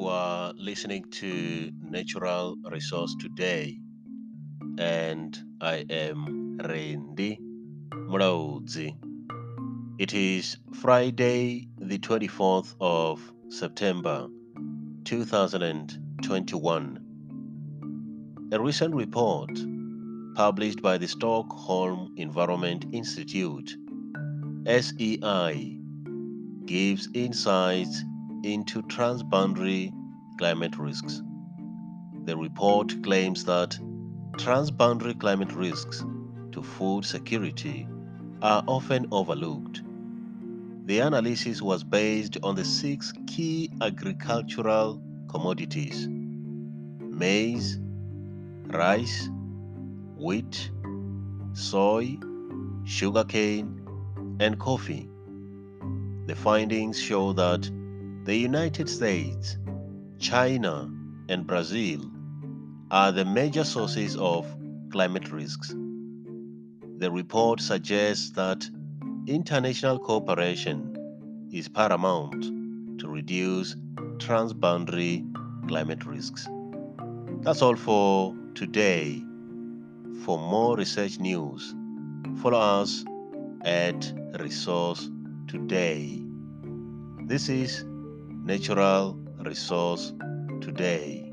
are listening to Natural Resource Today, and I am Randy Mulaudzi. It is Friday, the 24th of September 2021. A recent report published by the Stockholm Environment Institute, SEI, gives insights into transboundary climate risks. The report claims that transboundary climate risks to food security are often overlooked. The analysis was based on the six key agricultural commodities maize, rice, wheat, soy, sugarcane, and coffee. The findings show that the United States, China, and Brazil are the major sources of climate risks. The report suggests that international cooperation is paramount to reduce transboundary climate risks. That's all for today. For more research news, follow us at Resource Today. This is Natural Resource Today.